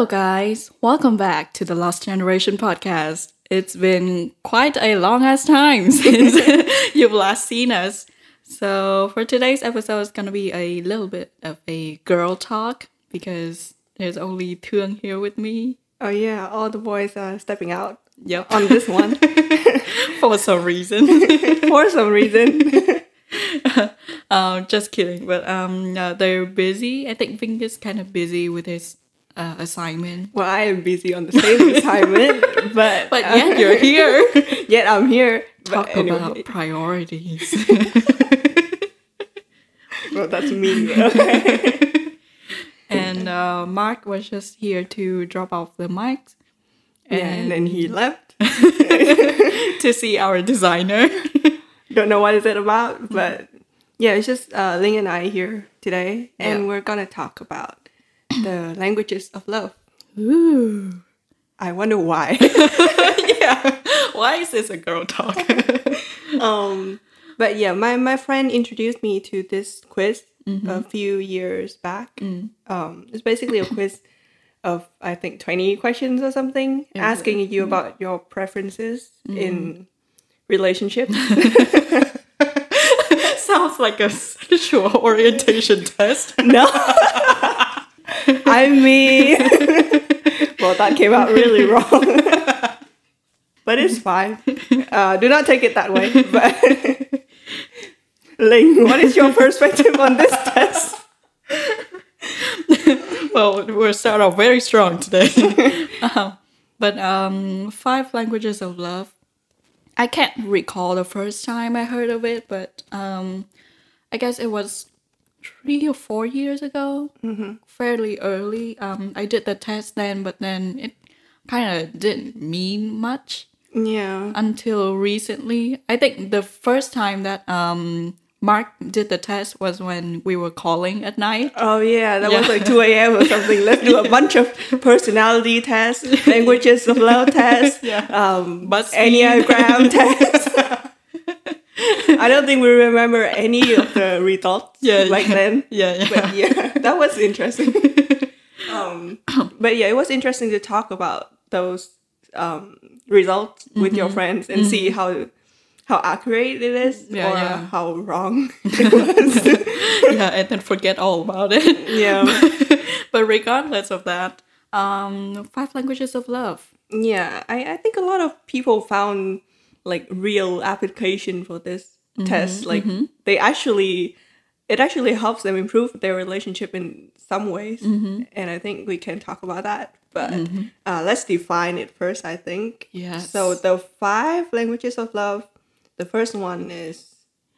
Hello, guys. Welcome back to the Lost Generation podcast. It's been quite a long ass time since you've last seen us. So, for today's episode, it's gonna be a little bit of a girl talk because there's only Thương here with me. Oh yeah, all the boys are stepping out Yep. on this one For some reason. for some reason. um, just kidding. But um, uh, they're busy. I think Ving is kind of busy with his uh, assignment. well, I am busy on the same assignment, but But yet you're here. yet I'm here. But Talk anyway, about priorities. well, that's me. Okay. and uh, Mark was just here to drop off the mics Yeah, and then he left. to see our designer. Don't know what is it about, but yeah, it's just uh, Ling and I here today, and Yeah. we're gonna talk about the languages of love. Ooh. I wonder why. Yeah. Why is this a girl talk? um, but yeah, my my friend introduced me to this quiz a few years back. Um, it's basically a quiz of I think twenty questions or something, asking you about your preferences in relationships. Sounds like a sexual orientation test. no, I mean, well, that came out really wrong. but it's fine. Uh, do not take it that way. But Ling, what is your perspective on this test? well, we'll start off very strong today. Um, but um, five languages of love. I can't recall the first time I heard of it, but um, I guess it was three or four years ago, fairly early. Um, I did the test then, but then it kind of didn't mean much Yeah. until recently. I think the first time that um, Mark did the test was when we were calling at night. Oh yeah, that was like two a.m. or something. Let's do a bunch of personality tests, languages of love tests, Yeah. um, BuzzFeed. enneagram tests. I don't think we remember any of the results Yeah, back yeah. then. Yeah, yeah. But yeah, that was interesting. um, but yeah, it was interesting to talk about those um, results with your friends and see how how accurate it is Yeah, or yeah. how wrong it was. yeah, and then forget all about it. yeah. but regardless of that, um, five languages of love. Yeah, I, I think a lot of people found like real application for this mm-hmm, test. Like mm-hmm. they actually, it actually helps them improve their relationship in some ways. Mm-hmm. And I think we can talk about that. But uh, let's define it first, I think. Yeah. So the five languages of love, the first one is,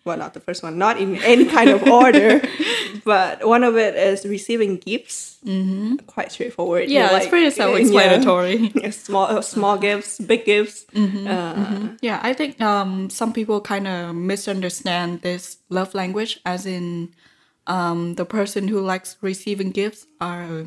well, not the first one, not in any kind of order, but one of it is receiving gifts. Mm-hmm. Quite straightforward. Yeah, it's like- pretty self-explanatory. yeah, small uh, small gifts, big gifts. Mm-hmm. Uh, Yeah, I think um, some people kind of misunderstand this love language as in um, the person who likes receiving gifts are a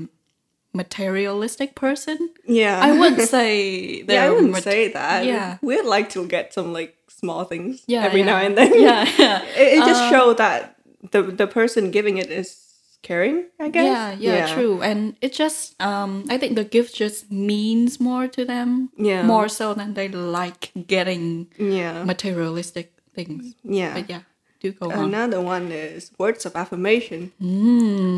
materialistic person. Yeah, I wouldn't say yeah, I wouldn't mat- say that. yeah. we'd like to get some like small things Yeah, every yeah. now and then. Yeah, yeah. it, it just show that the the person giving it is caring. I guess. Yeah, yeah, true. And it just um I think the gift just means more to them. Yeah. More so than they like getting Yeah, materialistic things. yeah. But yeah, do go on. Another one is words of affirmation.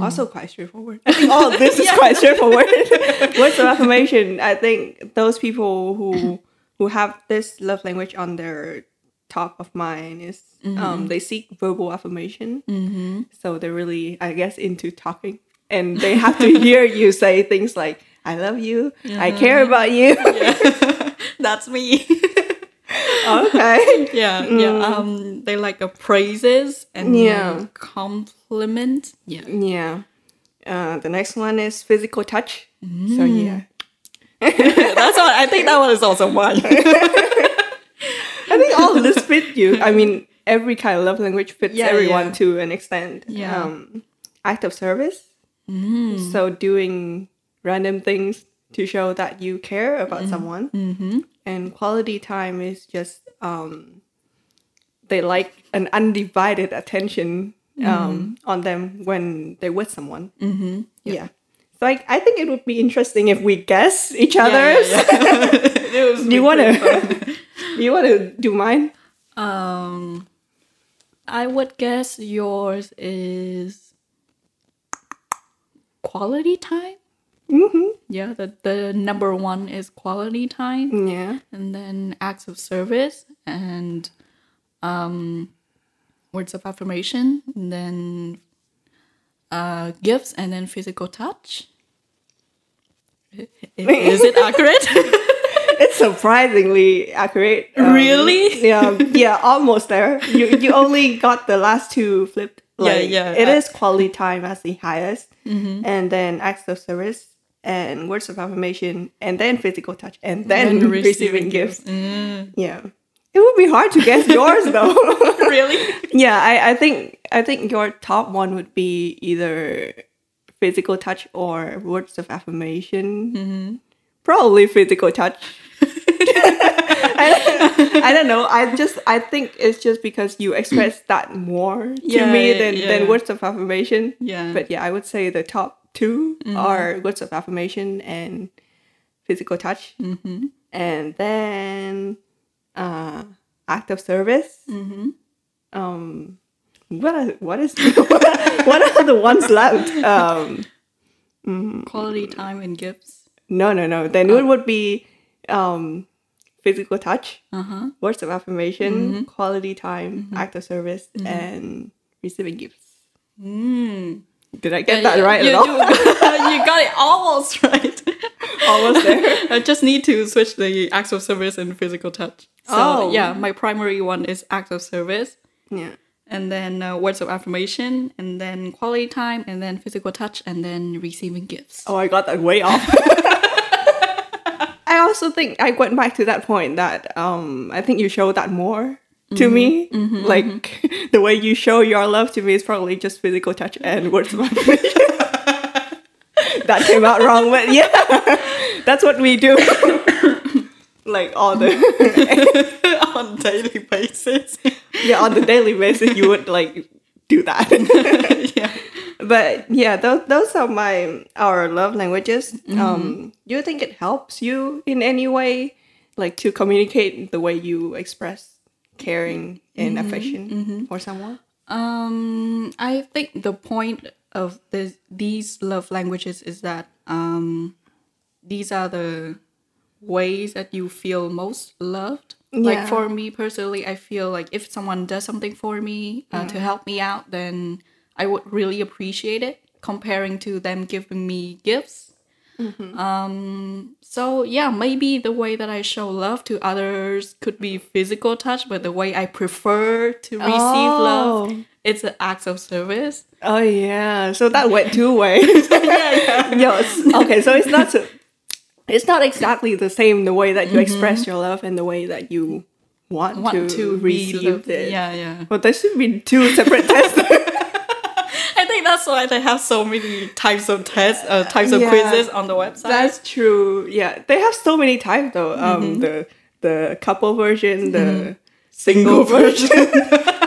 Also quite straightforward. I think all of this is quite straightforward. words of affirmation. I think those people who who have this love language on their top of mind is um, they seek verbal affirmation. Mm-hmm. So they're really, I guess, into talking, and they have to hear you say things like "I love you," "I care about you." That's me. okay. yeah, yeah. Um they like a praises and Yeah. compliment. Yeah. Yeah. Uh, the next one is physical touch. So yeah. That's what I think that one is also one. I think all of this fit you. I mean, every kind of love language fits Yeah, everyone yeah. to an extent. Yeah. Um, act of service. So doing random things to show that you care about someone. Mm-hmm. And quality time is just um, they like an undivided attention um, on them when they're with someone. Mm-hmm. Yeah. So I, I think it would be interesting if we guess each Yeah, yeah, other's. yeah. it Do you want pretty to? you want to do mine? Um, I would guess yours is quality time. Mm-hmm. Yeah, the the number one is quality time, Yeah. and then acts of service and um, words of affirmation, and then uh, gifts, and then physical touch. Is it accurate? It's surprisingly accurate. um, Really? Yeah, yeah, almost there. You you only got the last two flipped. Yeah, Like, yeah, It I- is quality time as the highest, and then acts of service and words of affirmation, and then physical touch, and then And receiving, gifts. Mm, Yeah, it would be hard to guess yours though. really? yeah, I, I think I think your top one would be either physical touch or words of affirmation. Mm-hmm. Probably physical touch. I, I don't know. I just I think it's just because you express that more to Yeah, me than yeah. than words of affirmation. Yeah. But yeah, I would say the top 2 Mm-hmm. are words of affirmation and physical touch, Mm-hmm. and then uh, act of service. Mm-hmm. Um, what are, what is what are the ones left? Um, Quality time and gifts. no, no, no. Then it would be um, physical touch, Uh huh. words of affirmation, Mm-hmm. quality time, act of service, and receiving gifts. Mm. Did I get that right you, at all? You, you got it almost right. Almost there. I just need to switch the acts of service and physical touch. So Oh. yeah, my primary one is acts of service, Yeah. and then uh, words of affirmation, and then quality time, and then physical touch, and then receiving gifts. Oh, I got that way off. I also think I went back to that point that um I think you show that more to me. like the way you show your love to me is probably just physical touch and words of affirmation. that came out wrong, but yeah, that's what we do. Like all the on daily basis. yeah on the daily basis, you would like do that. yeah. but yeah those, those are my our love languages um do you think it helps you in any way like to communicate the way you express caring and affection for someone Um, I think the point of this, these love languages is that um, these are the ways that you feel most loved. Yeah. Like for me personally, I feel like if someone does something for me uh, to help me out, then I would really appreciate it. Comparing to them giving me gifts. Um, so yeah, maybe the way that I show love to others could be physical touch, but the way I prefer to receive Oh. love, it's an act of service. oh yeah so that went two ways yes okay so it's not so it's not exactly the same the way that you express your love and the way that you want, Want to, to receive it Yeah, yeah. but there should be two separate tests I think that's why they have so many types of tests, uh, types of Yeah. quizzes on the website. That's true. Yeah, they have so many types though. Um, the the couple version, the single version,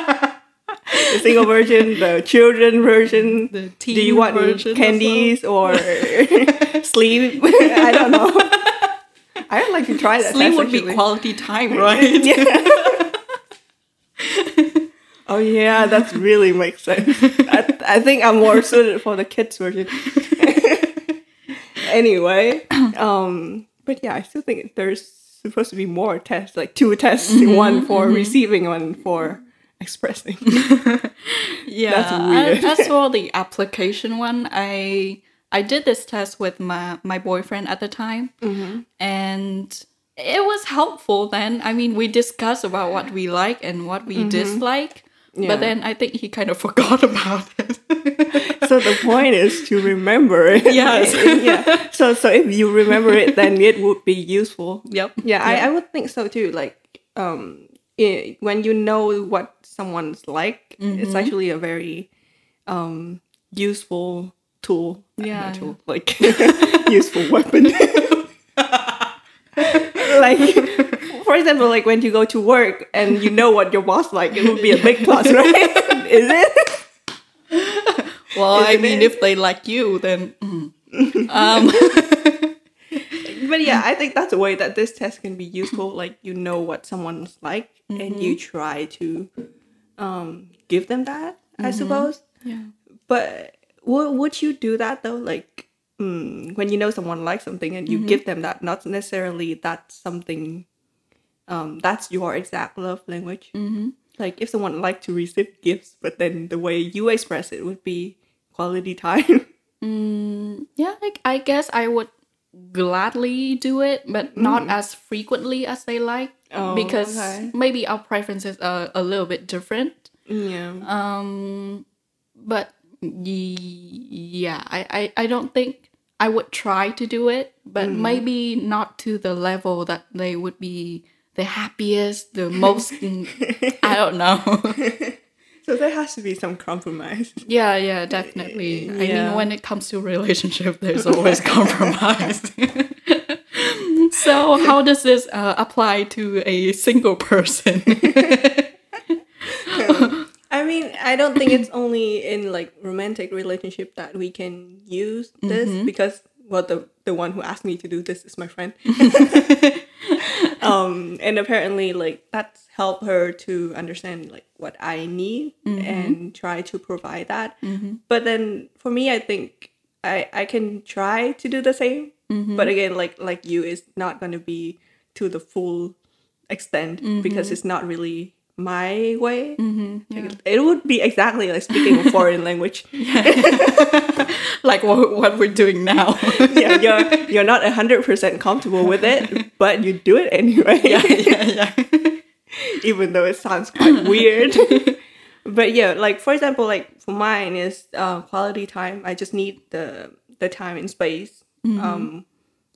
the single version, the children version. The Do you want candies or sleep? I don't know. I would like to try that. Sleep would be quality time, right? Oh yeah, that really makes sense. I, I think I'm more suited for the kids version. anyway, um, but yeah, I still think there's supposed to be more tests, like two tests, Mm-hmm, one for receiving, one for expressing. Yeah, That's weird. As for the application one, I I did this test with my my boyfriend at the time, Mm-hmm. and it was helpful. Then I mean, we discussed about what we like and what we dislike, Mm-hmm. Yeah. but then I think he kind of forgot about it. so the point is to remember it. Yes. yeah. So so if you remember it, then it would be useful. yep. Yeah, I, I would think so too. Like, um, i when you know what someone's like, Mm-hmm. it's actually a very, um, useful tool. Yeah. tool, like useful weapon. like, for example, like when you go to work and you know what your boss like, it would be a big plus, right? Is it? Well, I Isn't mean, it? if they like you, then mm, Um, But yeah, I think that's a way that this test can be useful. Like you know what someone's like, and you try to um, give them that. I suppose. yeah. But would would you do that though? Like mm, when you know someone likes something and you give them that, not necessarily that's something. Um, that's your exact love language. Mm-hmm. Like if someone liked to receive gifts, but then the way you express it would be quality time. Yeah, like I guess I would gladly do it, but not as frequently as they like. Oh, because okay. maybe our preferences are a little bit different. yeah. Um, but yeah, I, I, I don't think I would try to do it, but maybe not to the level that they would be the happiest, the most. I don't know. So there has to be some compromise. yeah, yeah, definitely. I mean, when it comes to relationship, there's always compromise. so, how does this uh, apply to a single person? I mean, I don't think it's only in like romantic relationship that we can use this because well the the one who asked me to do this is my friend. um and apparently like that's helped her to understand like what I need mm-hmm. and try to provide that. Mm-hmm. But then for me I think I I can try to do the same. Mm-hmm. But again like like you is not going to be to the full extent because it's not really my way. Like, it would be exactly like speaking a foreign language. like what, what we're doing now. yeah, you're you're not hundred percent comfortable with it, but you do it anyway. yeah, yeah. even though it sounds quite weird. but yeah, like for example, like for mine is uh, quality time. I just need the the time and space um,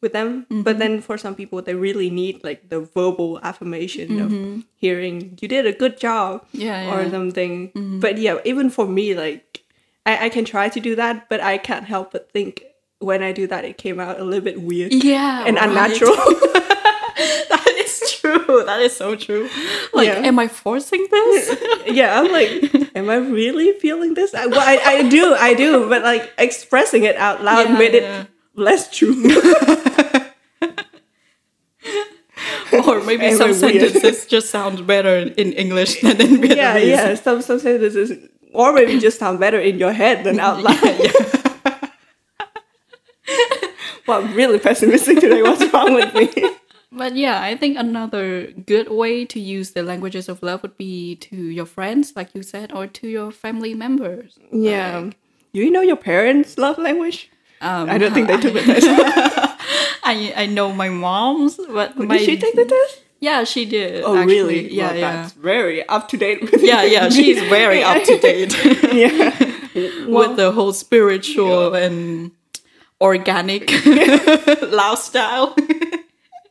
with them. But then for some people, they really need like the verbal affirmation of hearing you did a good job Yeah, or yeah. something. But yeah, even for me, like I, I can try to do that, but I can't help but think when I do that, it came out a little bit weird Yeah, and right. unnatural. Is true. That is so true. Like, Yeah. am I forcing this? yeah, I'm like, am I really feeling this? I, well, I, I do, I do, but like expressing it out loud Yeah, made yeah. it less true. or maybe Am some sentences just sound better in English than in Vietnamese. yeah, yeah. Some some sentences, or maybe just sound better in your head than out loud. yeah well, I'm really pessimistic today. What's wrong with me? But yeah, I think another good way to use the languages of love would be to your friends, like you said, or to your family members. Yeah. Do you know your parents' love language? Um, I don't think they took the test. I I know my mom's, but my Did she take the test? yeah she did. Oh, actually. really? Yeah, Well, yeah. That's very up to date. With Yeah, yeah, she's very up to date yeah. with the whole spiritual and organic lifestyle.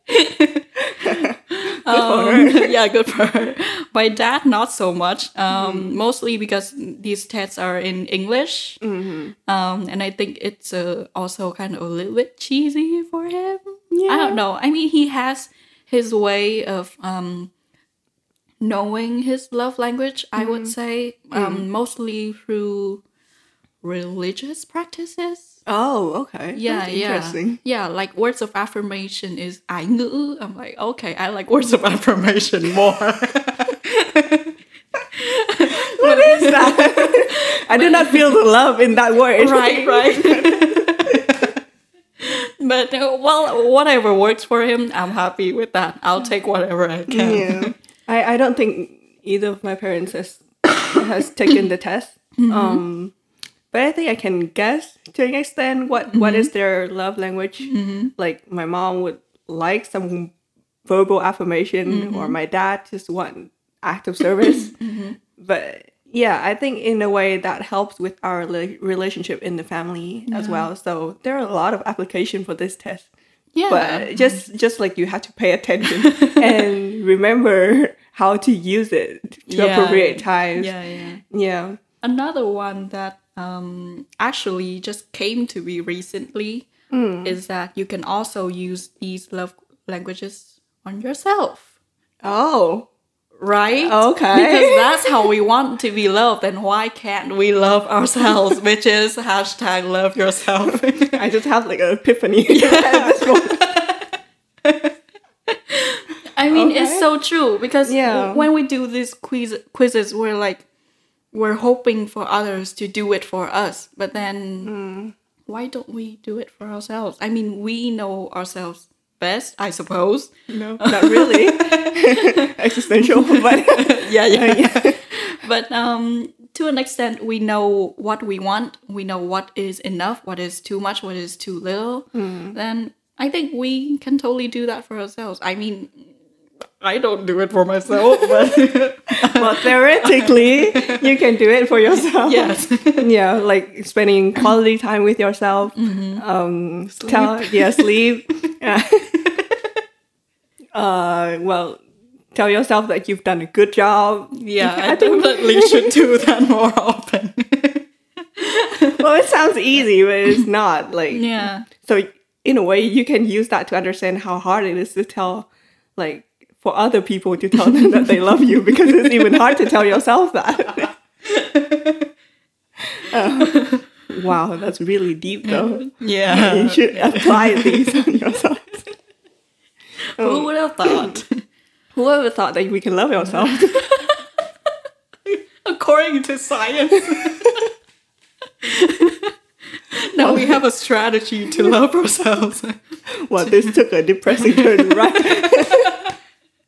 Um, yeah, good for her. My dad, not so much. Um, Mostly because these tests are in English, um, and I think it's uh, also kind of a little bit cheesy for him. I don't know. I mean, he has his way of um, knowing his love language. I would say, um, mostly through religious practices. Oh, okay. Yeah, That's yeah, interesting. yeah. Like words of affirmation is I ngữ. I'm like, okay, I like words of affirmation more. What is that? I do not feel the love in that word. right, right. but uh, well, whatever works for him, I'm happy with that. I'll take whatever I can. Yeah. I, I don't think either of my parents has has taken the test. Um, but I think I can guess to an extent what what is mm-hmm. their love language. Mm-hmm. Like my mom would like some verbal affirmation, mm-hmm. or my dad just want act of service. But yeah, I think in a way that helps with our rela- relationship in the family as well. So there are a lot of application for this test Yeah, but just just like you have to pay attention and remember how to use it to Yeah. appropriate times. yeah, yeah. Yeah. Another one that um, actually just came to me recently is that you can also use these love languages on yourself. Oh, right? Okay. Because that's how we want to be loved, and why can't we love ourselves? Which is hashtag love yourself. I just have like an epiphany moment. I mean, it's so true because Yeah. when we do these quiz quizzes, we're like, we're hoping for others to do it for us, but then Mm. why don't we do it for ourselves? I mean, we know ourselves best, I suppose. No, not really. Existential, but yeah, yeah. Yeah. but um, to an extent, we know what we want. We know what is enough, what is too much, what is too little. Then I think we can totally do that for ourselves. I mean, I don't do it for myself, but well, theoretically, you can do it for yourself. yes. yeah, like spending quality time with yourself. Um, tell yeah, sleep. Yeah. uh, well, tell yourself that you've done a good job. Yeah, I definitely should do that more often. Well, it sounds easy, but it's not. Like, yeah. so in a way, you can use that to understand how hard it is to tell, like, for other people to tell them that they love you because it's even hard to tell yourself that. Uh, wow, that's really deep, though. Yeah. you should apply these on yourself. Who would have thought? Who Whoever thought that we can love ourselves? According to science. now we have a strategy to love ourselves. well, this took a depressing turn, right?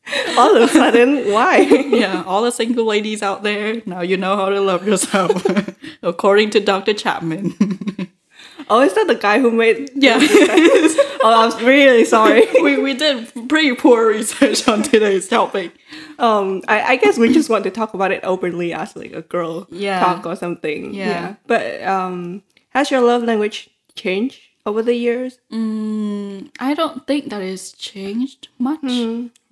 All of a sudden, why? yeah, all the single ladies out there, now you know how to love yourself. According to Dr. Chapman. Oh, is that the guy who made? yeah. Oh, I'm really sorry. we, we did pretty poor research on today's topic. Um, I, I guess we just want to talk about it openly as like a girl Yeah. talk or something. Yeah. But um, has your love language changed over the years? Mm, I don't think that is changed much.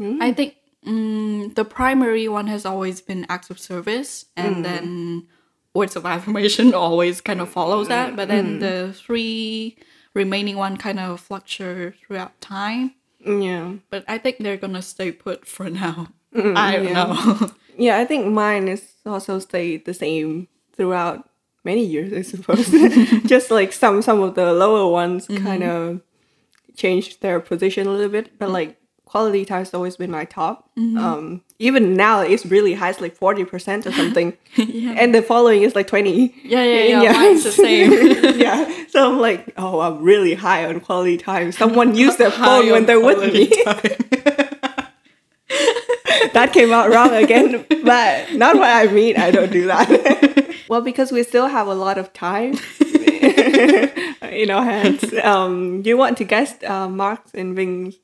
Mm-hmm. I think mm, the primary one has always been acts of service, and Mm. then words of affirmation always kind of follows that. But Mm. then the three remaining one kind of fluctuate throughout time. Yeah. But I think they're gonna stay put for now. I don't Mm, yeah. know. Yeah, I think mine is also stayed the same throughout many years, I suppose. Just like some some of the lower ones kind of changed their position a little bit, but like quality time has always been my top. Um, even now it's really high, it's like forty percent or something, yeah. and the following is like twenty. yeah, yeah, yeah. Yeah. Mine's the same. yeah, so I'm like, oh, I'm really high on quality time. Someone used their phone when they're with me. that came out wrong again, but not what I mean. I don't do that. well, because we still have a lot of time in our hands. Um, you want to guess uh, Mark's and Ving's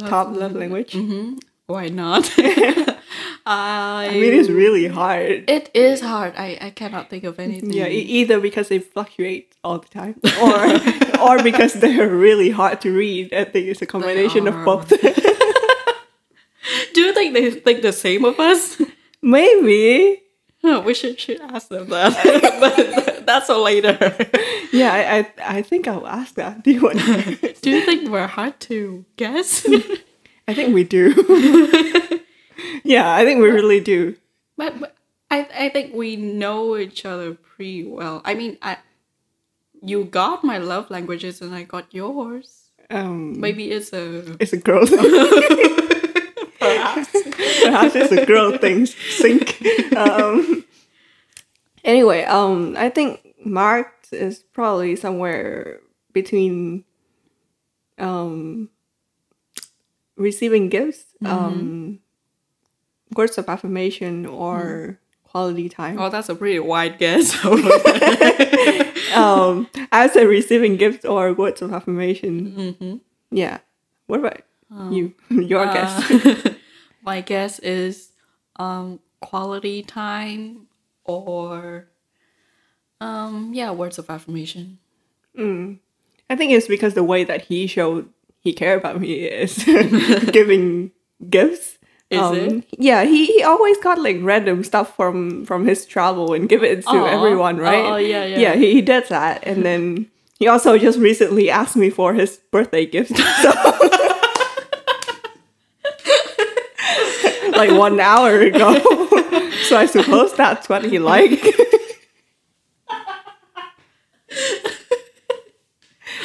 top love language? Mm-hmm. Why not? I, I mean, it's really hard. it is hard. I, I cannot think of anything. Yeah, either because they fluctuate all the time, or or because they're really hard to read. I think it's a combination of both. Do you think they think the same of us? Maybe. Oh, we should should ask them that, but that's for later. Yeah, I, I I think I'll ask that. Do you want? Do you think we're hard to guess? I think we do. yeah, I think we really do. but, but I I think we know each other pretty well. I mean, I you got my love languages and I got yours. Um, Maybe it's a it's a girl thing. perhaps. Perhaps it's a girl thing. Sync. Um, anyway, um, I think Mark is probably somewhere between um, receiving gifts, um, words of affirmation, or quality time. Oh, that's a pretty wide guess. Um, I say receiving gifts or words of affirmation. Yeah. What about you? Your guess. My guess is um, quality time or um, yeah, words of affirmation. I think it's because the way that he showed he cared about me is giving gifts. Um, Is it? Yeah, he, he always got like random stuff from from his travel and give it to Aw. everyone, right? Oh, yeah, yeah. Yeah, he, he did that, and then he also just recently asked me for his birthday gift. So like one hour ago. So I suppose that's what he liked.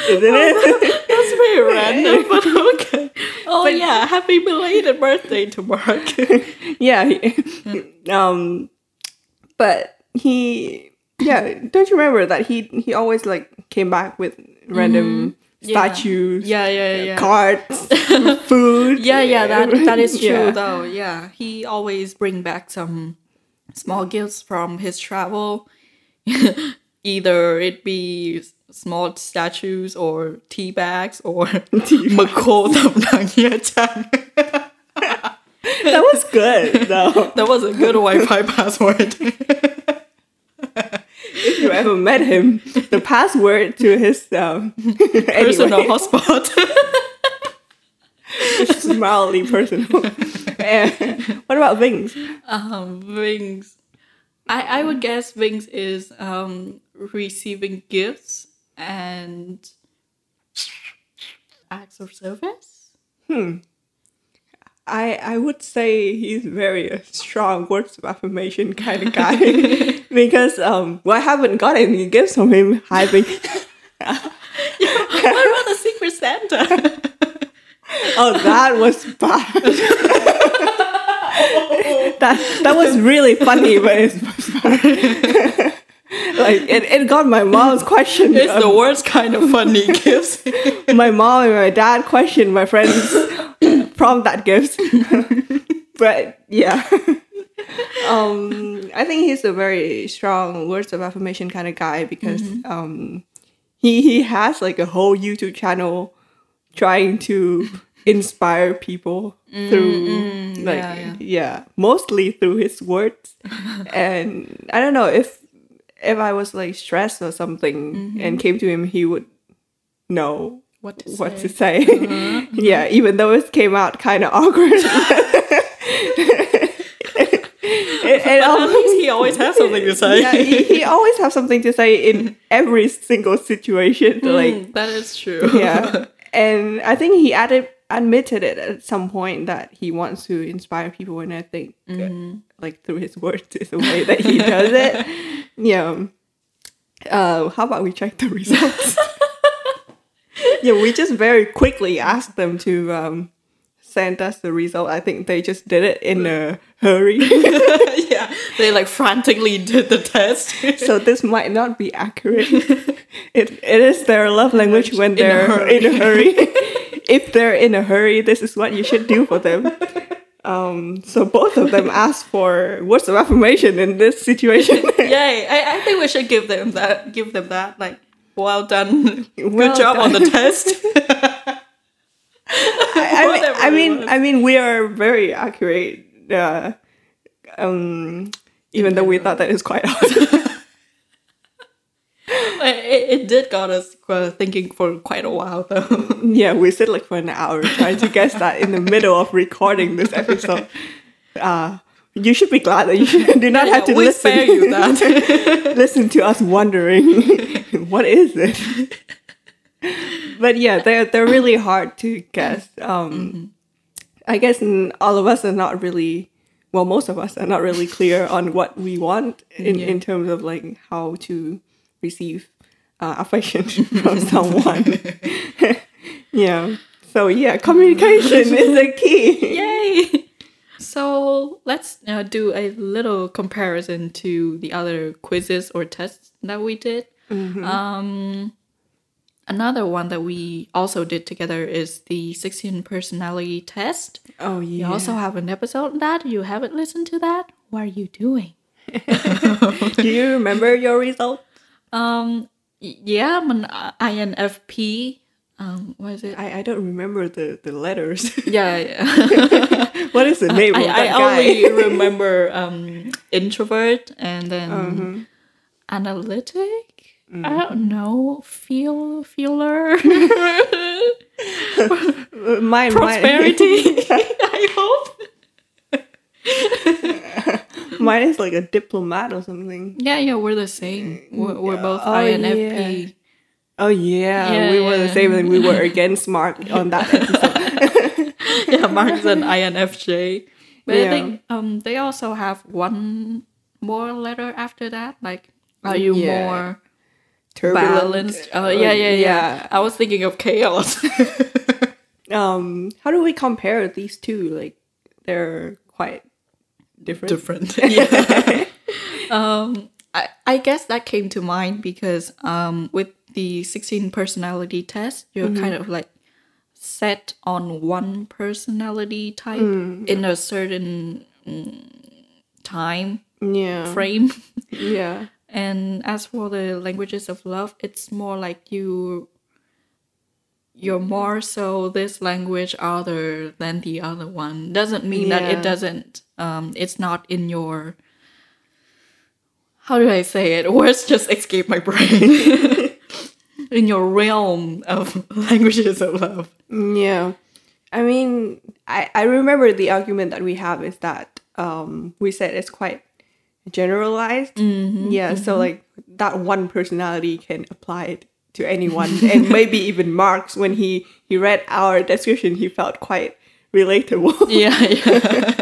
Isn't it? That's very random, but okay. Oh yeah, happy belated birthday to Mark. yeah. he- um, but he, yeah. Don't you remember that he he always like came back with random. Yeah. statues, yeah, yeah, yeah. cards, food. Yeah, yeah, that that is true Yeah. though. Yeah, he always bring back some small gifts from his travel. Either it be small statues or tea bags or McCall That was good though. That was a good Wi-Fi password. if you ever met him, the password to his um, personal hotspot. it's personal. And what about Vings? um, Vings. I, I would guess Vings is um, receiving gifts and acts of service. Hmm. I I would say he's very a strong words of affirmation kind of guy because um well, I haven't got any gifts from him. Hi Ving. what about the Secret Santa? Oh, that was bad. that that was really funny, but it's like it, it got my mom's question. it's the worst kind of funny gifts. my mom and my dad questioned my friends from that gift. but yeah. Um I think he's a very strong words of affirmation kind of guy because um he he has like a whole YouTube channel trying to inspire people through mm, mm, like yeah, yeah, mostly through his words. and I don't know if if I was like stressed or something mm-hmm. and came to him he would know What to what say? to say. Uh-huh, uh-huh. yeah, even though it came out kind of awkward. It- it But al- at least he always has something to say. yeah, he, he always has something to say in every single situation. Mm, like, Mm, that is true. yeah, and I think he added admitted it at some point that he wants to inspire people, and I think uh, like through his words is the way that he does it. Yeah. Uh, how about we check the results? yeah, we just very quickly asked them to um, send us the result. I think they just did it in a hurry. yeah, they like frantically did the test. so this might not be accurate. It it is their love language when In a they're hurry. in a hurry. if they're in a hurry, this is what you should do for them. Um, so both of them asked for words of affirmation in this situation. Yay! I, I think we should give them that. Give them that. Like, well done. Good Well job on the test. I, mean, I mean. I mean, we are very accurate. Uh, um, even though we thought that is quite hard. It, it did got us uh, thinking for quite a while though. yeah, we sit like for an hour trying to guess that in the middle of recording this episode. Uh, you should be glad that you do not have to we listen. spare you that. listen to us wondering what is it. but yeah, they're they're really hard to guess. Um, I guess all of us are not really. Well, most of us are not really clear on what we want in, Yeah. in terms of like how to receive uh, affection from someone. yeah. So yeah, communication is the key. Yay! So let's uh, do a little comparison to the other quizzes or tests that we did. Um, another one that we also did together is the 16 personality test. Oh We yeah. also have an episode on that. You haven't listened to that? What are you doing? Do you remember your result? Um, yeah, I'm an INFP. Um, what is it? I, I don't remember the, the letters. yeah, yeah. what is the name I, of I that guy? only remember um, introvert and then analytic. I don't know. Feel feeler Uh, mine, prosperity. I hope. Mine, is like a diplomat or something. Yeah, yeah, we're the same. We're, we're both Oh, INFP. Oh yeah, Yeah, we were the same and we were against Mark on that episode. Yeah, Mark's an INFJ. But I think um they also have one more letter after that. Like, are you Yeah. more Turbulent. balanced? Uh, yeah, yeah, yeah, I was thinking of chaos. Um, how do we compare these two? Like, they're quite different. Different. yeah. um, I I guess that came to mind because um with the sixteen personality test, you're kind of like set on one personality type in a certain mm, time Yeah. frame. Yeah. And as for the languages of love, it's more like you you're more so this language other than the other one. Doesn't mean that it doesn't um it's not in your how do I say it? Words just escape my brain. in your realm of languages of love. Yeah. I mean, I, I remember the argument that we have is that um, we said it's quite generalized. yeah. So, like, that one personality can apply it to anyone. and maybe even Marx, when he, he read our description, he felt quite relatable. Yeah, yeah.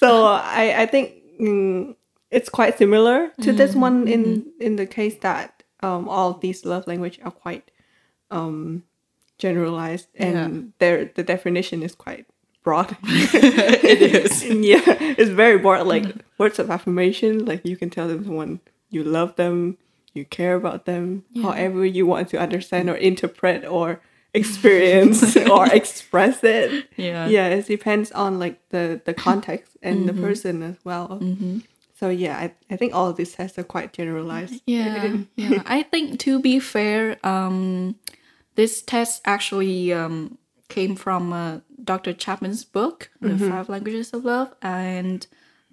So, I, I think mm, it's quite similar to this one in, in the case that um, all these love language are quite um, generalized and their the definition is quite broad. it is. yeah, it's very broad. Like words of affirmation, like you can tell them someone you love them, you care about them, however you want to understand or interpret or experience or express it. Yeah. yeah, it depends on like the the context and the person as well. So yeah, I, I think all of these tests are quite generalized. Yeah, yeah. I think to be fair, um, this test actually um, came from uh, Dr. Chapman's book, The Five Languages of Love, and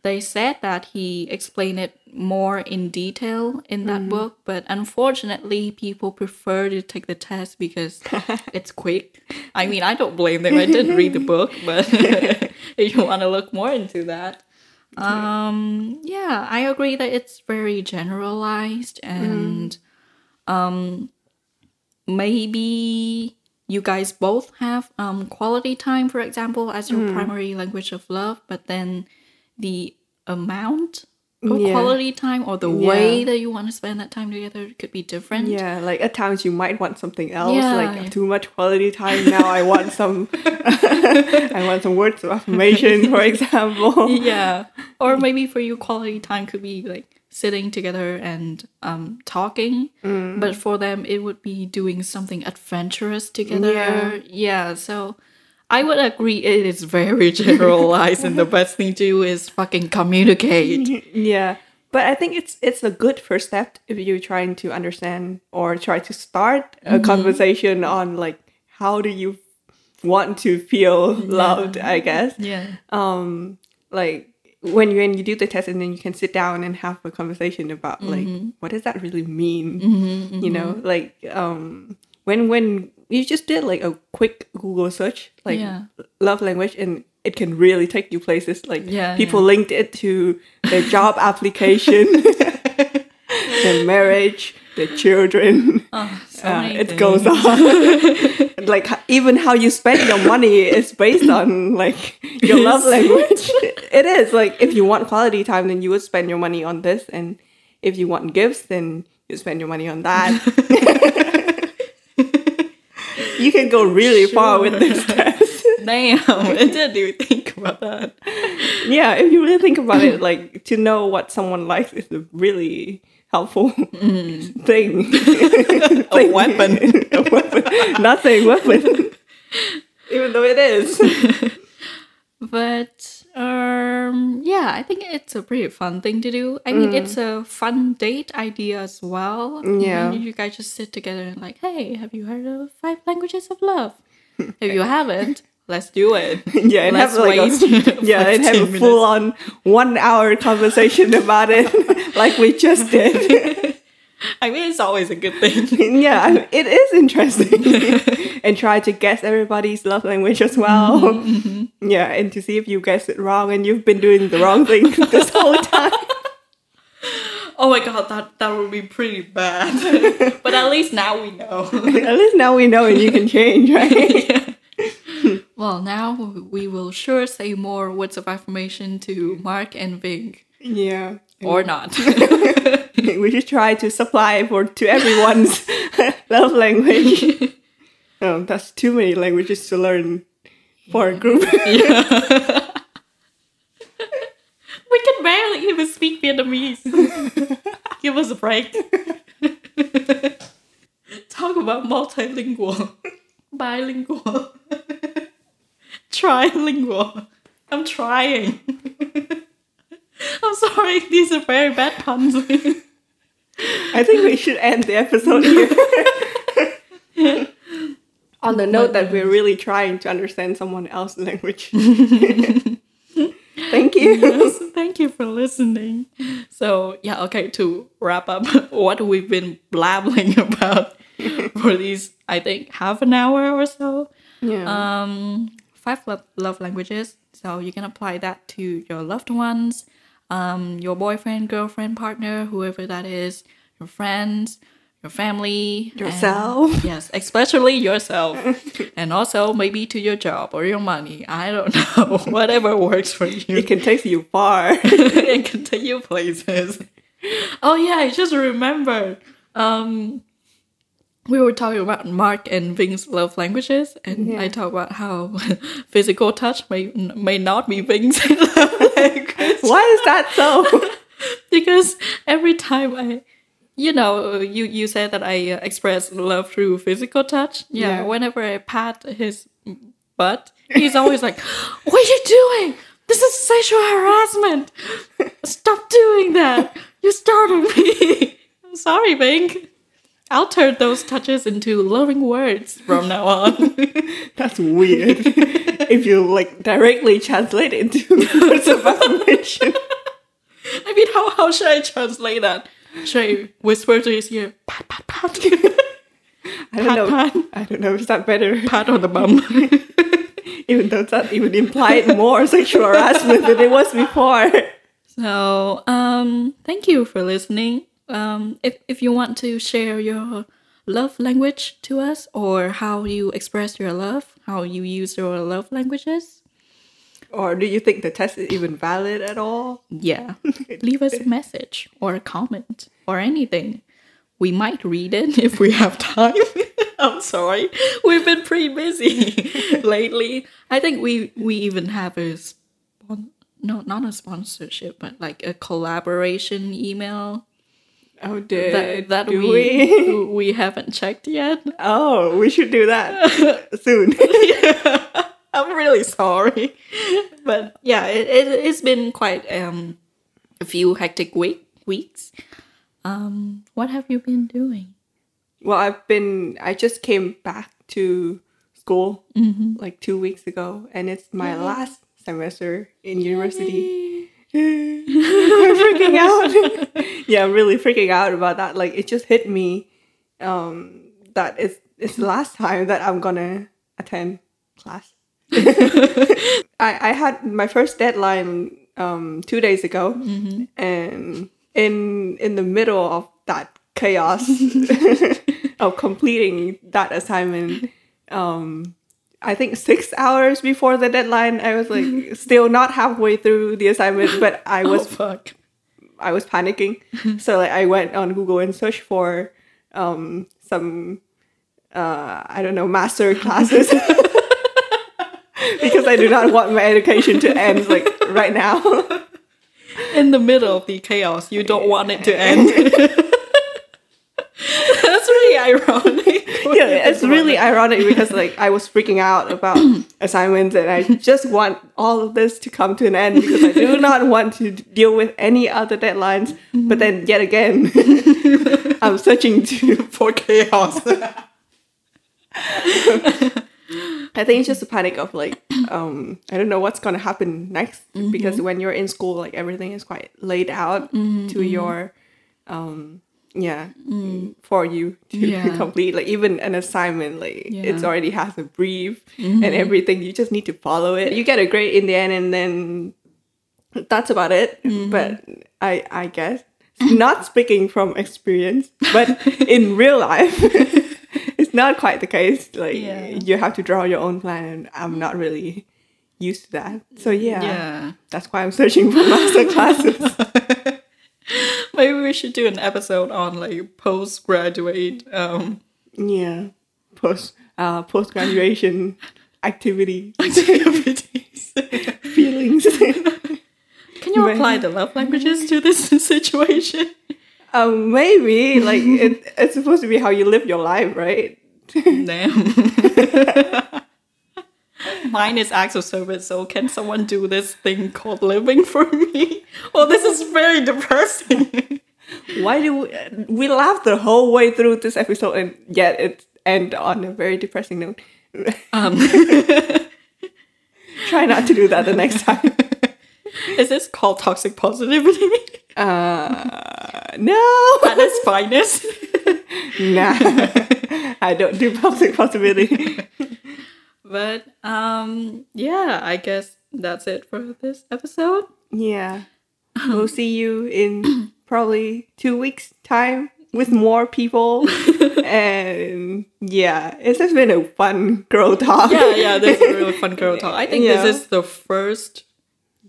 they said that he explained it more in detail in that book. But unfortunately, people prefer to take the test because it's quick. I mean, I don't blame them. I didn't read the book, but if you want to look more into that. Um, yeah, I agree that it's very generalized and um maybe you guys both have um quality time for example as your primary language of love, but then the amount of Yeah. quality time or the way that you want to spend that time together could be different. Yeah, like at times you might want something else, Yeah. like too much quality time. Now I want some, I want some words of affirmation, for example. yeah or maybe for you quality time could be like sitting together and um talking Mm. but for them it would be doing something adventurous together Yeah. yeah so i would agree it is very generalized and the best thing to do is fucking communicate. Yeah, but I think it's it's a good first step if you're trying to understand or try to start a conversation on like how do you want to feel loved. I guess. yeah. Um like when you when you do the test and then you can sit down and have a conversation about like what does that really mean? You know like um when when you just did like a quick google search like Yeah. love language and it can really take you places. Like Yeah, people linked it to their job application their marriage their children. So uh, it things. goes on. Like even how you spend your money is based on like your love language. It is. Like if you want quality time then you would spend your money on this and if you want gifts then you spend your money on that can go really far with this test damn i didn't even think about that yeah if you really think about it like to know what someone likes is a really helpful mm-hmm. thing a weapon a weapon. Not saying weapon. Even though it is. But um yeah, I think it's a pretty fun thing to do. I mean it's a fun date idea as well. Yeah. You guys just sit together and like, hey, have you heard of five languages of love? if you haven't, let's do it. yeah, and Let's have like a, yeah, and have a 15 full on one hour conversation about it like we just did. I mean it's always a good thing. yeah, I it is interesting. and try to guess everybody's love language as well. Mm-hmm, Yeah, and to see if you guessed it wrong and you've been doing the wrong thing this whole time. oh my god, that that would be pretty bad. but at least now we know. At least now we know and you can change, right? Well, now we will sure say more words of affirmation to Mark and Ving, Yeah. Or not. we should try to supply for to everyone's love language. Oh, that's too many languages to learn for a group. we can barely even speak Vietnamese. Give us a break. Talk about multilingual, bilingual, trilingual. I'm trying. I'm sorry, these are very bad puns. I think we should end the episode here. On the note that we're really trying to understand someone else's language. Thank you. yes, thank you for listening. So, yeah, okay, to wrap up what we've been blabbling about for these, I think, half an hour or so. Yeah. Um, five love, love languages. So, you can apply that to your loved ones, um, your boyfriend, girlfriend, partner, whoever that is, your friends, your family, and- Yourself. yes, especially yourself, and also maybe to your job or your money. I don't know, whatever works for you it can take you far. and you places. Oh yeah, I just remembered. Um, we were talking about Mark and Ving's love languages, and I Yeah. talked about how physical touch may may not be Ving's love language Why is that so? because every time I, you know, you you said that I uh, express love through physical touch. Yeah, Yeah. Whenever I pat his butt, he's always like, "What are you doing? This is sexual harassment. Stop doing that. You started me." I'm sorry, Bing. I'll turn those touches into loving words from now on. That's weird. if you like directly translate it into words of affirmation. I mean, how, how should I translate that? Should I whisper to his ear, pat, pat, pat? I don't know. Pat, pat. I don't know. Is that better? pat on the bum. Even though that even implied more sexual harassment than it was before. so, um, thank you for listening. Um, if, if you want to share your love language to us or how you express your love, how you use your love languages, Or do you think the test is even valid at all? yeah, leave us a message or a comment or anything. We might read it if we have time. I'm sorry. We've been pretty busy lately. I think we we even have a spon- no, not a sponsorship, but like a collaboration email Oh, did that that do we we? we haven't checked yet. Oh, we should do that soon. I'm really sorry, but yeah, it, it it's been quite um a few hectic week weeks. Um, what have you been doing? well, I've been. I just came back to school like two weeks ago, and it's my last semester in university. Freaking out. yeah, I'm really freaking out about that. Like, it just hit me um, that it's it's the last time that I'm gonna attend class. I I had my first deadline um, two days ago, and in in the middle of that chaos of completing that assignment, um, I think six hours before the deadline, I was like still not halfway through the assignment, but I Oh was fuck! I was panicking. so like I went on Google and searched for um some uh I don't know master classes because I do not want my education to end like right now. In the middle of the chaos, you don't want it to end. That's really ironic. yeah, it's really ironic because like I was freaking out about assignments and I just want all of this to come to an end because I do not want to deal with any other deadlines. But then yet again, I'm searching to for chaos. I think it's just a panic of like, um, I don't know what's gonna happen next because when you're in school, like everything is quite laid out to your, um, yeah, mm. for you to Yeah. complete. Like even an assignment, like it's already has a brief and mm-hmm. everything. You just need to follow it. You get a grade in the end, and then that's about it. Mm-hmm. But I, I guess not speaking from experience, but in real life. It's not quite the case. Like Yeah. you have to draw your own plan, and I'm not really used to that. So yeah, Yeah. that's why I'm searching for master classes. Maybe we should do an episode on like postgraduate um yeah, post uh, post graduation activity activities. feelings. Can you apply the love languages to this situation? um, maybe like it, it's supposed to be how you live your life, right? Damn. Mine is acts of service, so can someone do this thing called living for me? Well, this is very depressing. Why do we, we laugh the whole way through this episode and yet it end on a very depressing note? Um, Try not to do that the next time. is this called toxic positivity Uh, no, at its finest? nah, I don't do toxic possibility. But um, yeah, I guess that's it for this episode. Yeah, we'll see you in probably two weeks' time with more people. and yeah, it's just been a fun girl talk. Yeah, yeah, this is a really fun girl talk. I think Yeah. this is the first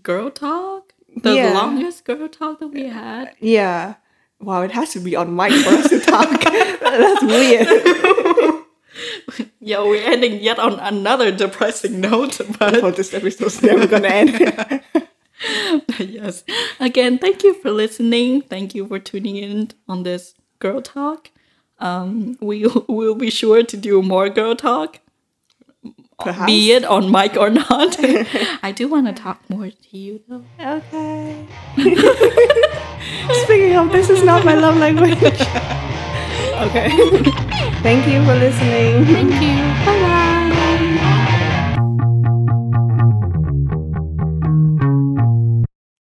girl talk, the Yeah. longest girl talk that we had. yeah. Wow, it has to be on mic for us to talk. That's weird. Yeah, we're ending yet on another depressing note, but Oh, this episode's never gonna end. yes. Again, thank you for listening. Thank you for tuning in on this girl talk. Um, we'll we'll be sure to do more girl talk, Perhaps. be it on mic or not. I do want to talk more to you though. Okay. Speaking of, this is not my love language. Okay. Thank you for listening. Thank you. Bye bye.